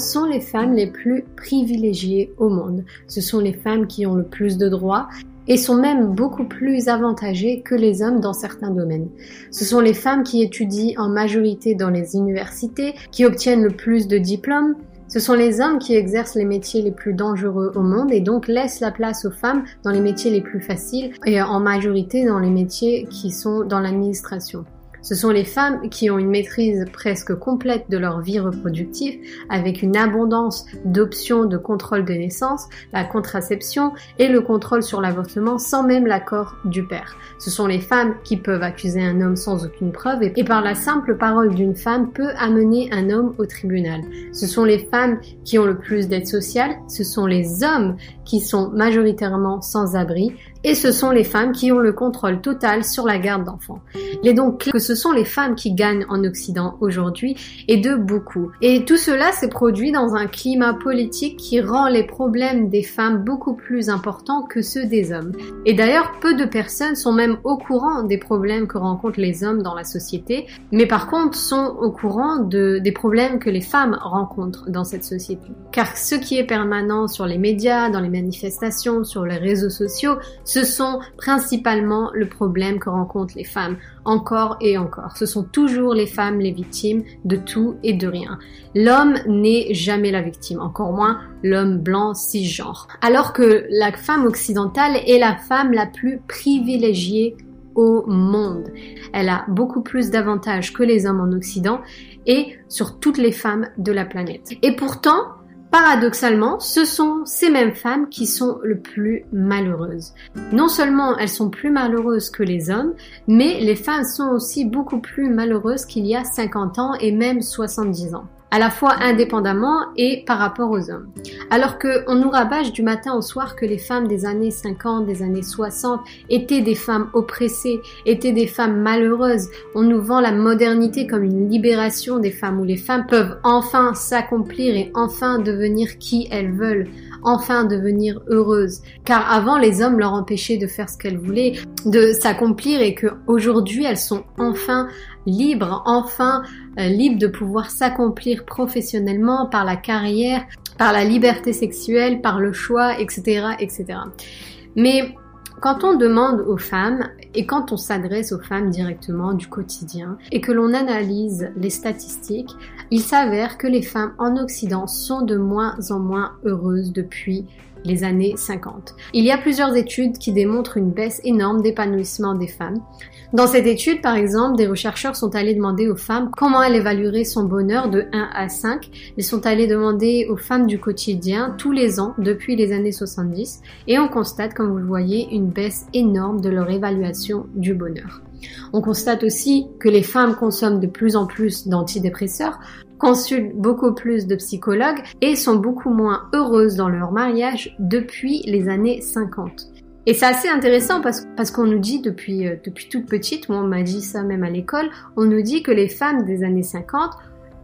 sont les femmes les plus privilégiées au monde. Ce sont les femmes qui ont le plus de droits et sont même beaucoup plus avantagées que les hommes dans certains domaines. Ce sont les femmes qui étudient en majorité dans les universités, qui obtiennent le plus de diplômes, ce sont les hommes qui exercent les métiers les plus dangereux au monde et donc laissent la place aux femmes dans les métiers les plus faciles et en majorité dans les métiers qui sont dans l'administration. Ce sont les femmes qui ont une maîtrise presque complète de leur vie reproductive avec une abondance d'options de contrôle de naissance, la contraception et le contrôle sur l'avortement sans même l'accord du père. Ce sont les femmes qui peuvent accuser un homme sans aucune preuve et par la simple parole d'une femme peut amener un homme au tribunal. Ce sont les femmes qui ont le plus d'aide sociale, ce sont les hommes qui sont majoritairement sans abri, et ce sont les femmes qui ont le contrôle total sur la garde d'enfants. Il est donc que ce sont les femmes qui gagnent en Occident aujourd'hui et de beaucoup. Et tout cela s'est produit dans un climat politique qui rend les problèmes des femmes beaucoup plus importants que ceux des hommes. Et d'ailleurs, peu de personnes sont même au courant des problèmes que rencontrent les hommes dans la société, mais par contre sont au courant de, des problèmes que les femmes rencontrent dans cette société. Car ce qui est permanent sur les médias, dans les manifestations, sur les réseaux sociaux, ce sont principalement le problème que rencontrent les femmes, encore et encore. Ce sont toujours les femmes les victimes de tout et de rien. L'homme n'est jamais la victime, encore moins l'homme blanc cisgenre. Alors que la femme occidentale est la femme la plus privilégiée au monde. Elle a beaucoup plus d'avantages que les hommes en Occident et sur toutes les femmes de la planète. Et pourtant, Paradoxalement, ce sont ces mêmes femmes qui sont le plus malheureuses. Non seulement elles sont plus malheureuses que les hommes, mais les femmes sont aussi beaucoup plus malheureuses qu'il y a 50 ans et même 70 ans à la fois indépendamment et par rapport aux hommes. Alors qu'on nous rabâche du matin au soir que les femmes des années 50, des années 60 étaient des femmes oppressées, étaient des femmes malheureuses, on nous vend la modernité comme une libération des femmes où les femmes peuvent enfin s'accomplir et enfin devenir qui elles veulent enfin devenir heureuses. Car avant, les hommes leur empêchaient de faire ce qu'elles voulaient, de s'accomplir et que aujourd'hui, elles sont enfin libres, enfin euh, libres de pouvoir s'accomplir professionnellement par la carrière, par la liberté sexuelle, par le choix, etc., etc. Mais quand on demande aux femmes et quand on s'adresse aux femmes directement du quotidien et que l'on analyse les statistiques, il s'avère que les femmes en Occident sont de moins en moins heureuses depuis les années 50. Il y a plusieurs études qui démontrent une baisse énorme d'épanouissement des femmes. Dans cette étude, par exemple, des chercheurs sont allés demander aux femmes comment elles évalueraient son bonheur de 1 à 5. Ils sont allés demander aux femmes du quotidien tous les ans depuis les années 70 et on constate, comme vous le voyez, une baisse énorme de leur évaluation du bonheur. On constate aussi que les femmes consomment de plus en plus d'antidépresseurs, consultent beaucoup plus de psychologues et sont beaucoup moins heureuses dans leur mariage depuis les années 50. Et c'est assez intéressant parce, qu'on nous dit depuis, euh, depuis toute petite, moi on m'a dit ça même à l'école, on nous dit que les femmes des années 50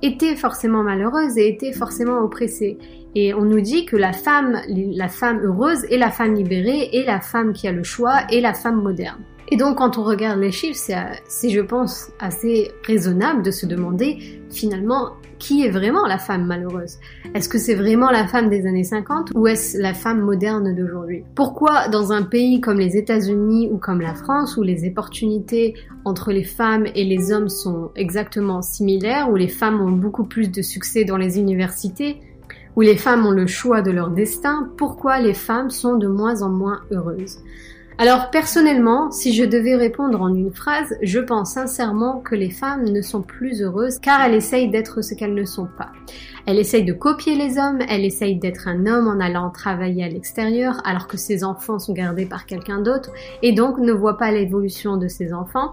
étaient forcément malheureuses et étaient forcément oppressées. Et on nous dit que la femme, la femme heureuse est la femme libérée, et la femme qui a le choix, et la femme moderne. Et donc quand on regarde les chiffres, c'est je pense assez raisonnable de se demander finalement qui est vraiment la femme malheureuse. Est-ce que c'est vraiment la femme des années 50 ou est-ce la femme moderne d'aujourd'hui? Pourquoi dans un pays comme les États-Unis ou comme la France où les opportunités entre les femmes et les hommes sont exactement similaires, où les femmes ont beaucoup plus de succès dans les universités, où les femmes ont le choix de leur destin, pourquoi les femmes sont de moins en moins heureuses? Alors personnellement, si je devais répondre en une phrase, je pense sincèrement que les femmes ne sont plus heureuses car elles essayent d'être ce qu'elles ne sont pas. Elles essayent de copier les hommes, elles essayent d'être un homme en allant travailler à l'extérieur alors que ses enfants sont gardés par quelqu'un d'autre et donc ne voient pas l'évolution de ses enfants.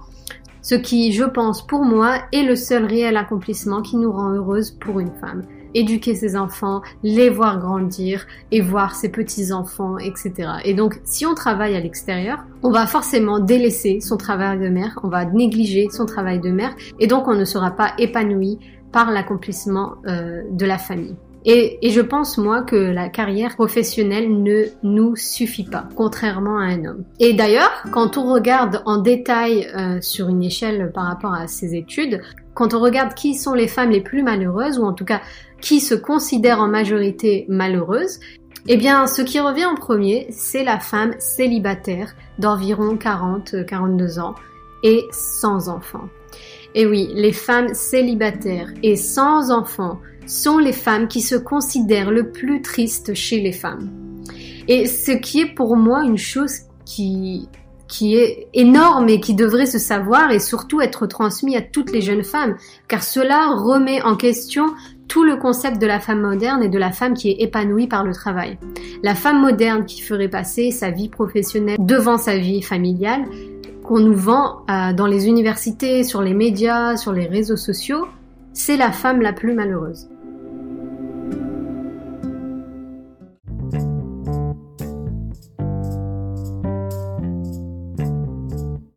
Ce qui, je pense, pour moi, est le seul réel accomplissement qui nous rend heureuses pour une femme éduquer ses enfants, les voir grandir et voir ses petits-enfants, etc. Et donc, si on travaille à l'extérieur, on va forcément délaisser son travail de mère, on va négliger son travail de mère, et donc on ne sera pas épanoui par l'accomplissement euh, de la famille. Et, je pense, moi, que la carrière professionnelle ne nous suffit pas, contrairement à un homme. Et d'ailleurs, quand on regarde en détail euh, sur une échelle par rapport à ces études, quand on regarde qui sont les femmes les plus malheureuses, ou en tout cas qui se considèrent en majorité malheureuses, eh bien, ce qui revient en premier, c'est la femme célibataire d'environ 40-42 ans et sans enfants. Et oui, les femmes célibataires et sans enfants sont les femmes qui se considèrent le plus tristes chez les femmes. Et ce qui est pour moi une chose qui qui est énorme et qui devrait se savoir et surtout être transmis à toutes les jeunes femmes, car cela remet en question tout le concept de la femme moderne et de la femme qui est épanouie par le travail. La femme moderne qui ferait passer sa vie professionnelle devant sa vie familiale, qu'on nous vend euh, dans les universités, sur les médias, sur les réseaux sociaux, c'est la femme la plus malheureuse.